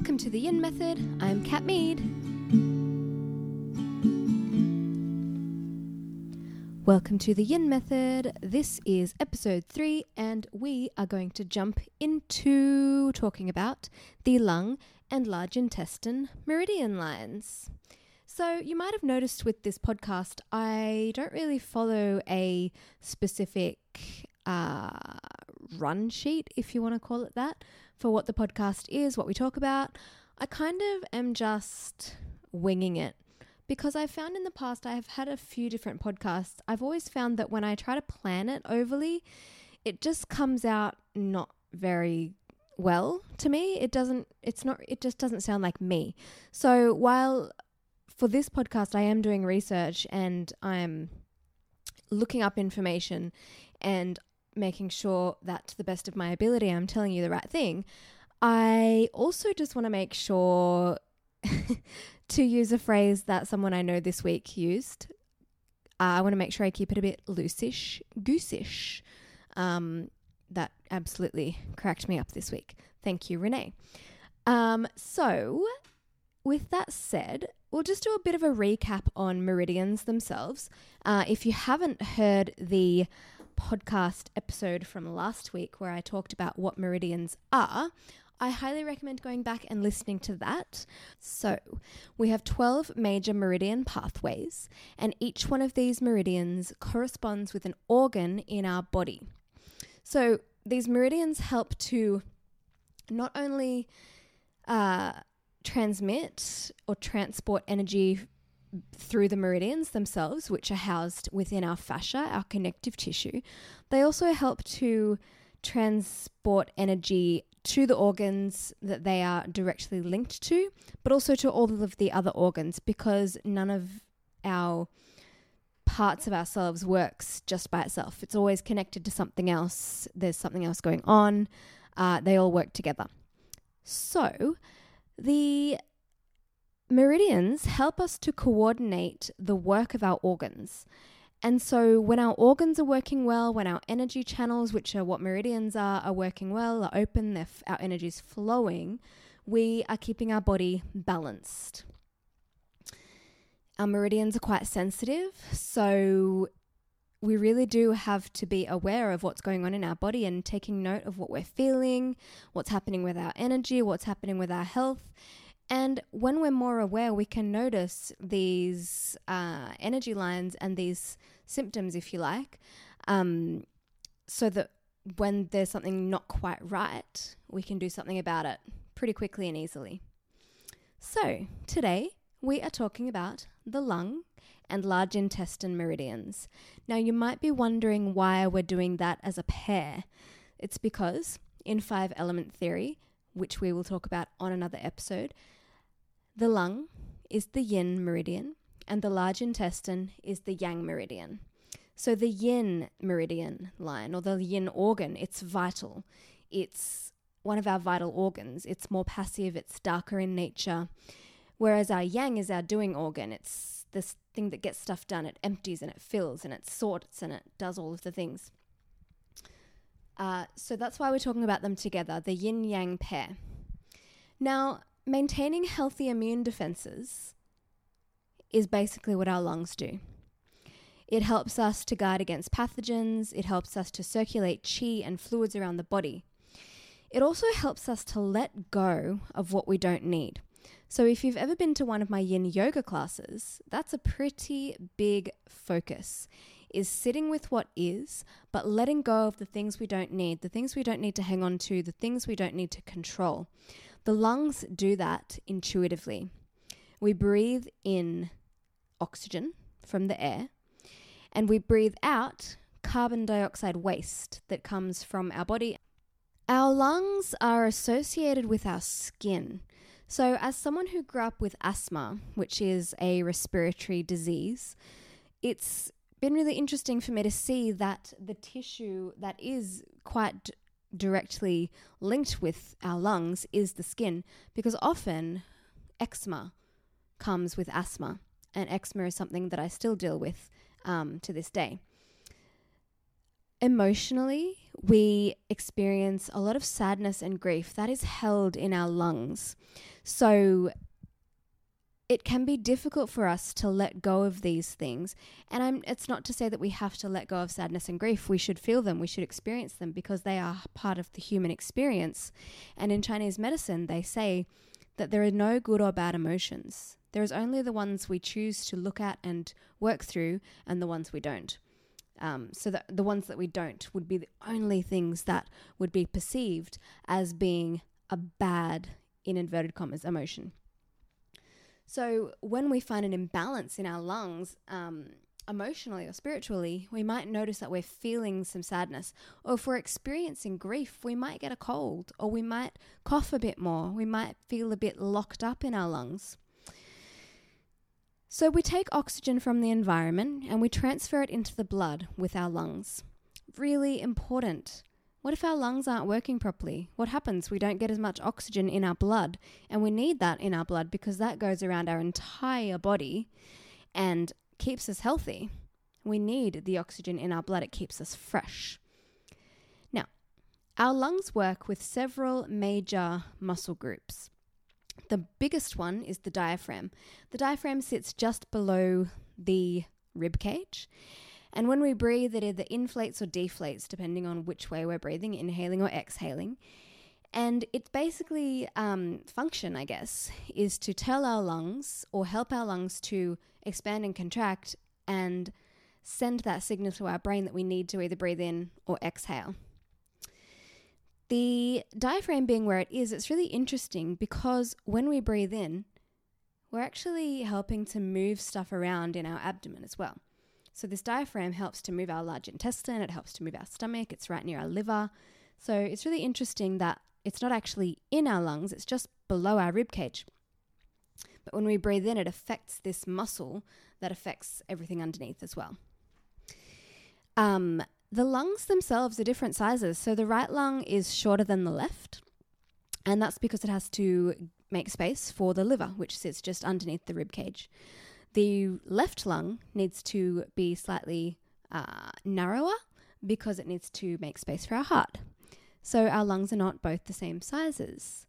Welcome to the Yin Method. I'm Kat Mead. Welcome to the Yin Method. This is episode three, and we are going to jump into talking about the lung and large intestine meridian lines. So, you might have noticed with this podcast, I don't really follow a specific uh, run sheet, if you want to call it that, for what the podcast is, what we talk about. I kind of am just winging it because I've found in the past I have had a few different podcasts. I've always found that when I try to plan it overly, it just comes out not very well to me. It doesn't it's not it just doesn't sound like me. So while for this podcast I am doing research and I'm looking up information and making sure that to the best of my ability I'm telling you the right thing. I also just want to make sure to use a phrase that someone I know this week used. Uh, I want to make sure I keep it a bit loosish, goosish. Um, that absolutely cracked me up this week. Thank you, Renee. Um, so, with that said, we'll just do a bit of a recap on meridians themselves. Uh, if you haven't heard the podcast episode from last week where I talked about what meridians are, I highly recommend going back and listening to that. So, we have 12 major meridian pathways, and each one of these meridians corresponds with an organ in our body. So, these meridians help to not only uh, transmit or transport energy through the meridians themselves, which are housed within our fascia, our connective tissue, they also help to transport energy to the organs that they are directly linked to, but also to all of the other organs because none of our parts of ourselves works just by itself. It's always connected to something else. There's something else going on. Uh, they all work together. So, the Meridians help us to coordinate the work of our organs. And so, when our organs are working well, when our energy channels, which are what meridians are, are working well, are open, f- our energy is flowing, we are keeping our body balanced. Our meridians are quite sensitive, so we really do have to be aware of what's going on in our body and taking note of what we're feeling, what's happening with our energy, what's happening with our health, and when we're more aware, we can notice these uh, energy lines and these symptoms, if you like, um, so that when there's something not quite right, we can do something about it pretty quickly and easily. So, today we are talking about the lung and large intestine meridians. Now, you might be wondering why we're doing that as a pair. It's because in five element theory, which we will talk about on another episode, the lung is the yin meridian, and the large intestine is the yang meridian. So the yin meridian line, or the yin organ, it's vital. It's one of our vital organs. It's more passive, it's darker in nature. Whereas our yang is our doing organ. It's this thing that gets stuff done. It empties and it fills and it sorts and it does all of the things. Uh, so that's why we're talking about them together, the yin yang pair. Now, maintaining healthy immune defenses is basically what our lungs do. It helps us to guard against pathogens, it helps us to circulate chi and fluids around the body. It also helps us to let go of what we don't need. So, if you've ever been to one of my yin yoga classes, that's a pretty big focus. Is sitting with what is, but letting go of the things we don't need, the things we don't need to hang on to, the things we don't need to control. The lungs do that intuitively. We breathe in oxygen from the air and we breathe out carbon dioxide waste that comes from our body. Our lungs are associated with our skin. So, as someone who grew up with asthma, which is a respiratory disease, it's been really interesting for me to see that the tissue that is quite directly linked with our lungs is the skin because often eczema comes with asthma, and eczema is something that I still deal with um, to this day. Emotionally, we experience a lot of sadness and grief that is held in our lungs. So it can be difficult for us to let go of these things. And I'm, it's not to say that we have to let go of sadness and grief. We should feel them, we should experience them because they are part of the human experience. And in Chinese medicine, they say that there are no good or bad emotions. There is only the ones we choose to look at and work through, and the ones we don't. Um, so that the ones that we don't would be the only things that would be perceived as being a bad, in inverted commas, emotion. So when we find an imbalance in our lungs, um, emotionally or spiritually, we might notice that we're feeling some sadness. Or if we're experiencing grief, we might get a cold or we might cough a bit more. We might feel a bit locked up in our lungs. So we take oxygen from the environment and we transfer it into the blood with our lungs. Really important. What if our lungs aren't working properly? What happens? We don't get as much oxygen in our blood, and we need that in our blood because that goes around our entire body and keeps us healthy. We need the oxygen in our blood, it keeps us fresh. Now, our lungs work with several major muscle groups. The biggest one is the diaphragm. The diaphragm sits just below the rib cage and when we breathe, it either inflates or deflates, depending on which way we're breathing, inhaling or exhaling. And its basically um, function, I guess, is to tell our lungs or help our lungs to expand and contract and send that signal to our brain that we need to either breathe in or exhale. The diaphragm being where it is, it's really interesting because when we breathe in, we're actually helping to move stuff around in our abdomen as well. So, this diaphragm helps to move our large intestine, it helps to move our stomach, it's right near our liver. So, it's really interesting that it's not actually in our lungs, it's just below our rib cage. But when we breathe in, it affects this muscle that affects everything underneath as well. Um, the lungs themselves are different sizes. So, the right lung is shorter than the left, and that's because it has to make space for the liver, which sits just underneath the rib cage. The left lung needs to be slightly uh, narrower because it needs to make space for our heart. So our lungs are not both the same sizes.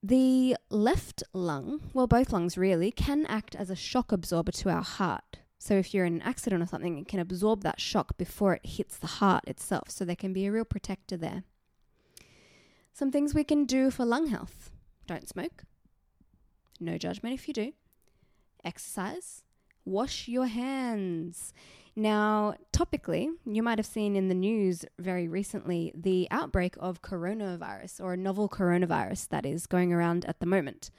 The left lung, well, both lungs really, can act as a shock absorber to our heart. So if you're in an accident or something, it can absorb that shock before it hits the heart itself. So there can be a real protector there. Some things we can do for lung health don't smoke. No judgment if you do exercise, wash your hands. Now, topically, you might have seen in the news very recently the outbreak of coronavirus or a novel coronavirus that is going around at the moment.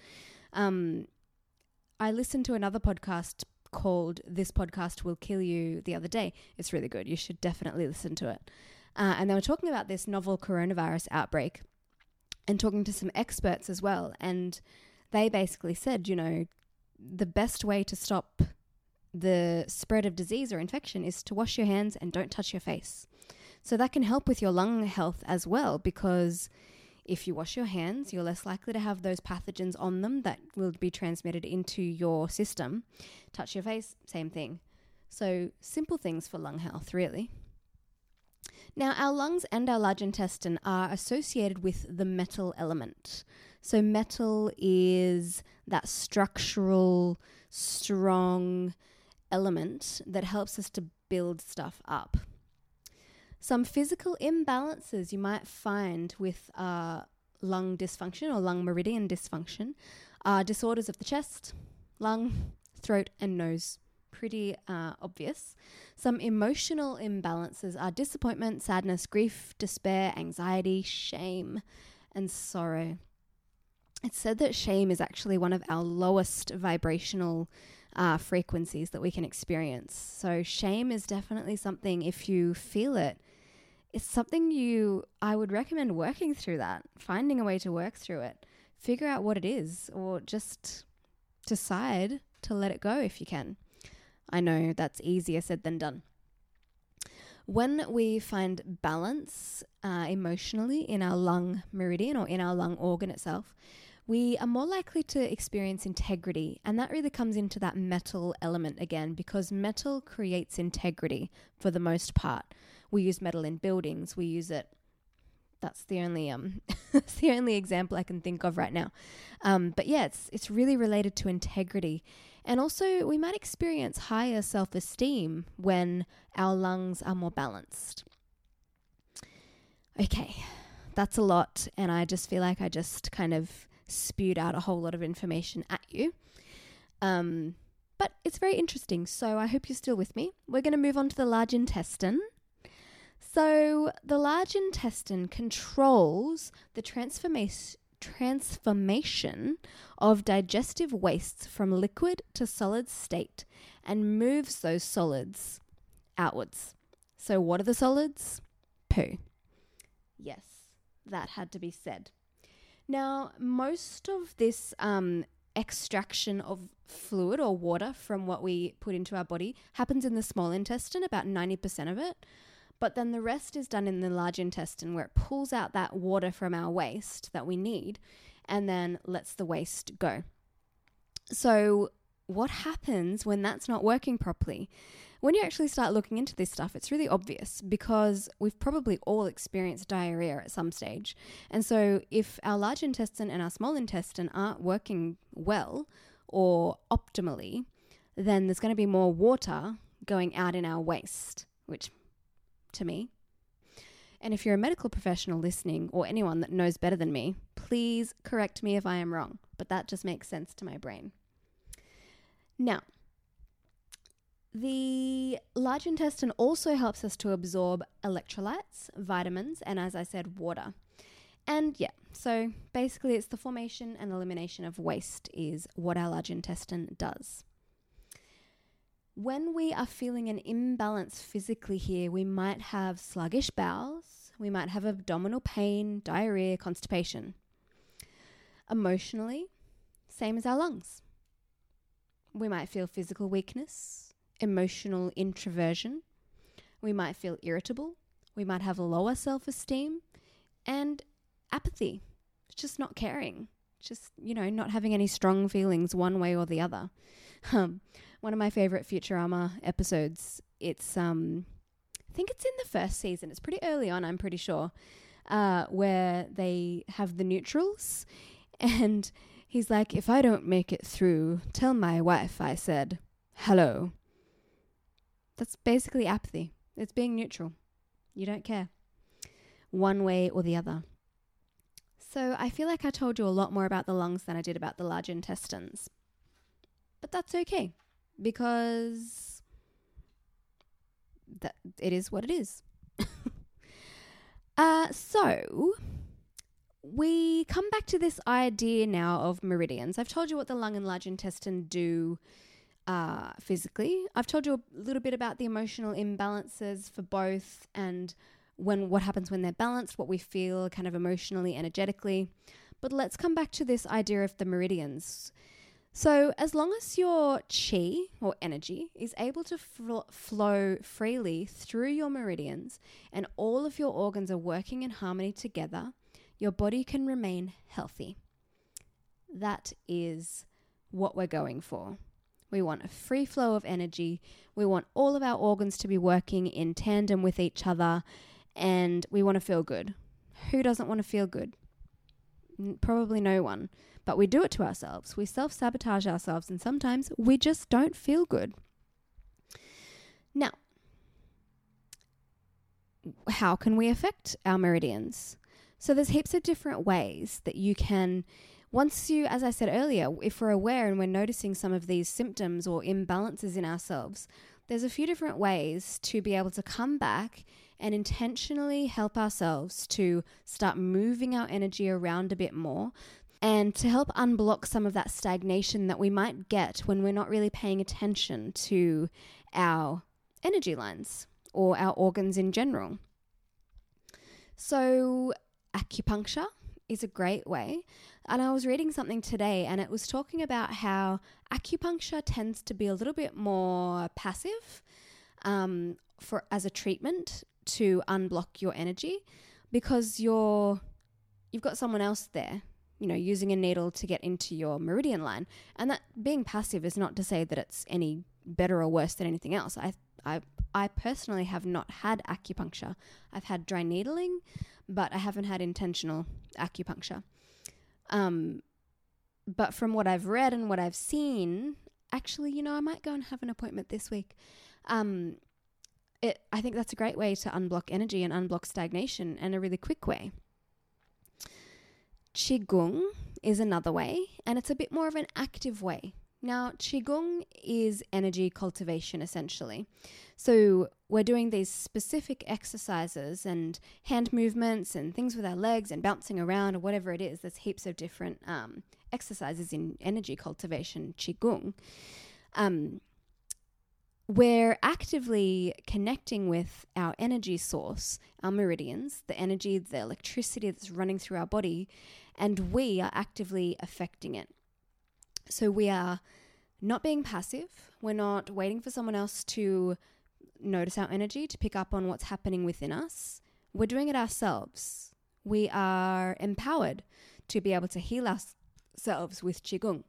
Um, I listened to another podcast called This Podcast Will Kill You the other day. It's really good. You should definitely listen to it. Uh, and they were talking about this novel coronavirus outbreak and talking to some experts as well. And they basically said, you know, the best way to stop the spread of disease or infection is to wash your hands and don't touch your face. So that can help with your lung health as well because if you wash your hands, you're less likely to have those pathogens on them that will be transmitted into your system. Touch your face, same thing. So simple things for lung health, really. Now, our lungs and our large intestine are associated with the metal element. So, metal is that structural, strong element that helps us to build stuff up. Some physical imbalances you might find with uh, lung dysfunction or lung meridian dysfunction are disorders of the chest, lung, throat, and nose. Pretty uh, obvious. Some emotional imbalances are disappointment, sadness, grief, despair, anxiety, shame, and sorrow it's said that shame is actually one of our lowest vibrational uh, frequencies that we can experience. So, shame is definitely something, if you feel it, it's something you, I would recommend working through that, finding a way to work through it, figure out what it is, or just decide to let it go if you can. I know that's easier said than done. When we find balance uh, emotionally in our lung meridian or in our lung organ itself, we are more likely to experience integrity. And that really comes into that metal element again, because metal creates integrity for the most part. We use metal in buildings, we use it. That's the only um, the only example I can think of right now. Um, but yeah, it's it's really related to integrity, and also we might experience higher self esteem when our lungs are more balanced. Okay, that's a lot, and I just feel like I just kind of spewed out a whole lot of information at you. Um, but it's very interesting, so I hope you're still with me. We're going to move on to the large intestine. So, the large intestine controls the transformation transformation of digestive wastes from liquid to solid state and moves those solids outwards. So, what are the solids? Poo. Yes, that had to be said. Now, most of this um, extraction of fluid or water from what we put into our body happens in the small intestine, about 90% of it. But then the rest is done in the large intestine where it pulls out that water from our waste that we need and then lets the waste go. So, what happens when that's not working properly? When you actually start looking into this stuff, it's really obvious because we've probably all experienced diarrhea at some stage. And so, if our large intestine and our small intestine aren't working well or optimally, then there's going to be more water going out in our waste, which to me. And if you're a medical professional listening or anyone that knows better than me, please correct me if I am wrong, but that just makes sense to my brain. Now, the large intestine also helps us to absorb electrolytes, vitamins, and as I said, water. And yeah, so basically, it's the formation and elimination of waste, is what our large intestine does. When we are feeling an imbalance physically here, we might have sluggish bowels, we might have abdominal pain, diarrhea, constipation. Emotionally, same as our lungs. We might feel physical weakness, emotional introversion. We might feel irritable. We might have lower self esteem and apathy, just not caring, just, you know, not having any strong feelings one way or the other. Um, one of my favorite Futurama episodes. It's um, I think it's in the first season. It's pretty early on, I'm pretty sure, uh, where they have the neutrals, and he's like, "If I don't make it through, tell my wife I said hello." That's basically apathy. It's being neutral. You don't care one way or the other. So I feel like I told you a lot more about the lungs than I did about the large intestines. But that's okay because that it is what it is. uh, so we come back to this idea now of meridians. I've told you what the lung and large intestine do uh, physically. I've told you a little bit about the emotional imbalances for both and when what happens when they're balanced, what we feel kind of emotionally, energetically. But let's come back to this idea of the meridians. So, as long as your chi or energy is able to fl- flow freely through your meridians and all of your organs are working in harmony together, your body can remain healthy. That is what we're going for. We want a free flow of energy. We want all of our organs to be working in tandem with each other, and we want to feel good. Who doesn't want to feel good? Probably no one. But we do it to ourselves. We self sabotage ourselves, and sometimes we just don't feel good. Now, how can we affect our meridians? So, there's heaps of different ways that you can. Once you, as I said earlier, if we're aware and we're noticing some of these symptoms or imbalances in ourselves, there's a few different ways to be able to come back and intentionally help ourselves to start moving our energy around a bit more and to help unblock some of that stagnation that we might get when we're not really paying attention to our energy lines or our organs in general. So, acupuncture is a great way. And I was reading something today and it was talking about how acupuncture tends to be a little bit more passive um, for as a treatment to unblock your energy because you're you've got someone else there you know, using a needle to get into your meridian line. And that being passive is not to say that it's any better or worse than anything else. I, I, I personally have not had acupuncture. I've had dry needling, but I haven't had intentional acupuncture. Um, but from what I've read and what I've seen, actually, you know, I might go and have an appointment this week. Um, it, I think that's a great way to unblock energy and unblock stagnation, and a really quick way. Qigong is another way, and it's a bit more of an active way. Now, Qigong is energy cultivation essentially. So, we're doing these specific exercises and hand movements and things with our legs and bouncing around or whatever it is. There's heaps of different um, exercises in energy cultivation, Qigong. Um, we're actively connecting with our energy source, our meridians, the energy, the electricity that's running through our body, and we are actively affecting it. So we are not being passive. We're not waiting for someone else to notice our energy, to pick up on what's happening within us. We're doing it ourselves. We are empowered to be able to heal ourselves with Qigong.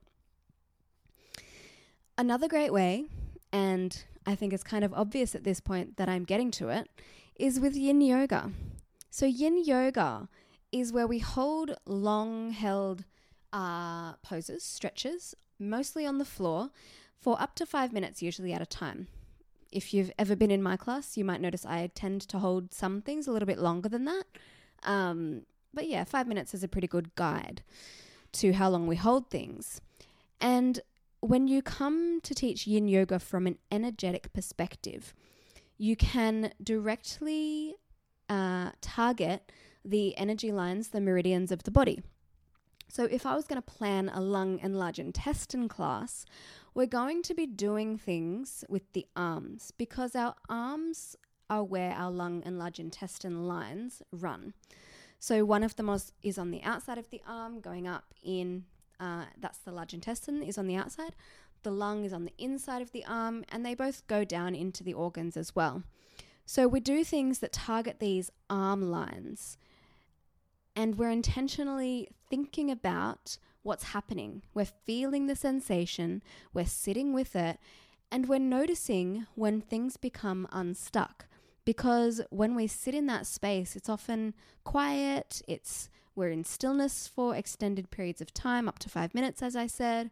Another great way, and I think it's kind of obvious at this point that I'm getting to it, is with yin yoga. So, yin yoga is where we hold long held uh, poses, stretches, mostly on the floor, for up to five minutes, usually at a time. If you've ever been in my class, you might notice I tend to hold some things a little bit longer than that. Um, but yeah, five minutes is a pretty good guide to how long we hold things. And when you come to teach yin yoga from an energetic perspective, you can directly uh, target the energy lines, the meridians of the body. So, if I was going to plan a lung and large intestine class, we're going to be doing things with the arms because our arms are where our lung and large intestine lines run. So, one of them is on the outside of the arm, going up in, uh, that's the large intestine, is on the outside. The lung is on the inside of the arm, and they both go down into the organs as well. So, we do things that target these arm lines and we're intentionally thinking about what's happening. We're feeling the sensation, we're sitting with it, and we're noticing when things become unstuck. Because when we sit in that space, it's often quiet, it's we're in stillness for extended periods of time, up to five minutes, as I said.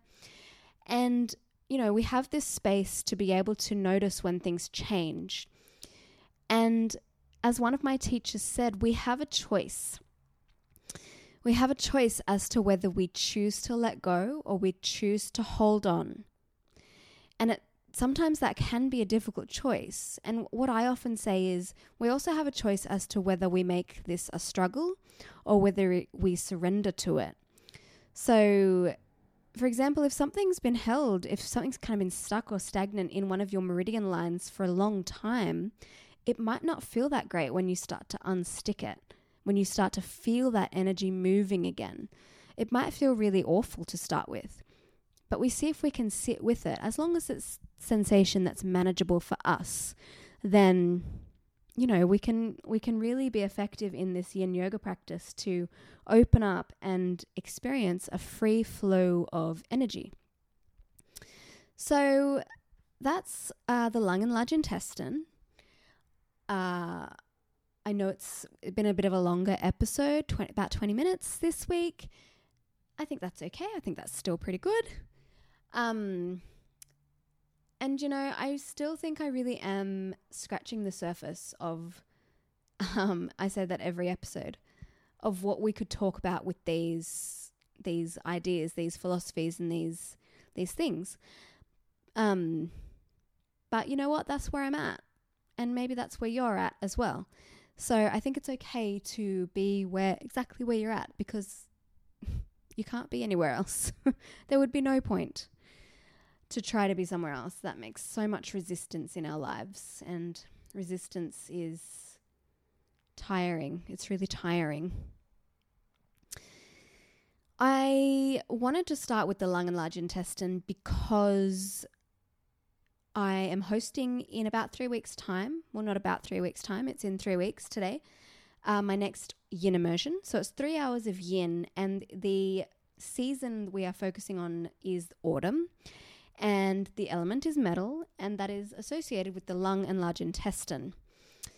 And, you know, we have this space to be able to notice when things change. And as one of my teachers said, we have a choice we have a choice as to whether we choose to let go or we choose to hold on. And it, sometimes that can be a difficult choice. And what I often say is we also have a choice as to whether we make this a struggle or whether we surrender to it. So, for example, if something's been held, if something's kind of been stuck or stagnant in one of your meridian lines for a long time, it might not feel that great when you start to unstick it when you start to feel that energy moving again. It might feel really awful to start with, but we see if we can sit with it. As long as it's sensation that's manageable for us, then you know we can we can really be effective in this yin yoga practice to open up and experience a free flow of energy. So that's uh, the lung and large intestine. Uh, I know it's been a bit of a longer episode, 20, about 20 minutes this week. I think that's okay. I think that's still pretty good. Um, and you know, I still think I really am scratching the surface of, um, I say that every episode, of what we could talk about with these these ideas, these philosophies, and these these things. Um, but you know what? That's where I'm at, and maybe that's where you're at as well. So I think it's okay to be where exactly where you're at because you can't be anywhere else. there would be no point to try to be somewhere else. That makes so much resistance in our lives and resistance is tiring. It's really tiring. I wanted to start with the lung and large intestine because I am hosting in about three weeks' time. Well, not about three weeks' time, it's in three weeks today. uh, my next yin immersion. So it's three hours of yin, and the season we are focusing on is autumn. And the element is metal, and that is associated with the lung and large intestine.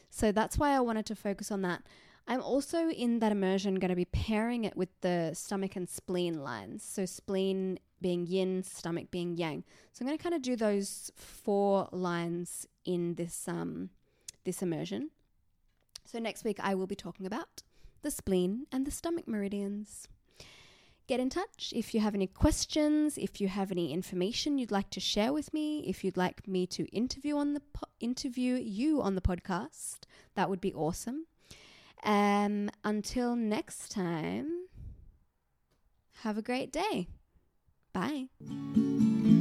So that's why I wanted to focus on that. I'm also in that immersion going to be pairing it with the stomach and spleen lines. So, spleen being yin, stomach being yang. So, I'm going to kind of do those four lines in this um, this immersion. So, next week I will be talking about the spleen and the stomach meridians. Get in touch if you have any questions, if you have any information you'd like to share with me, if you'd like me to interview on the po- interview you on the podcast. That would be awesome. Um, until next time, have a great day. Bye.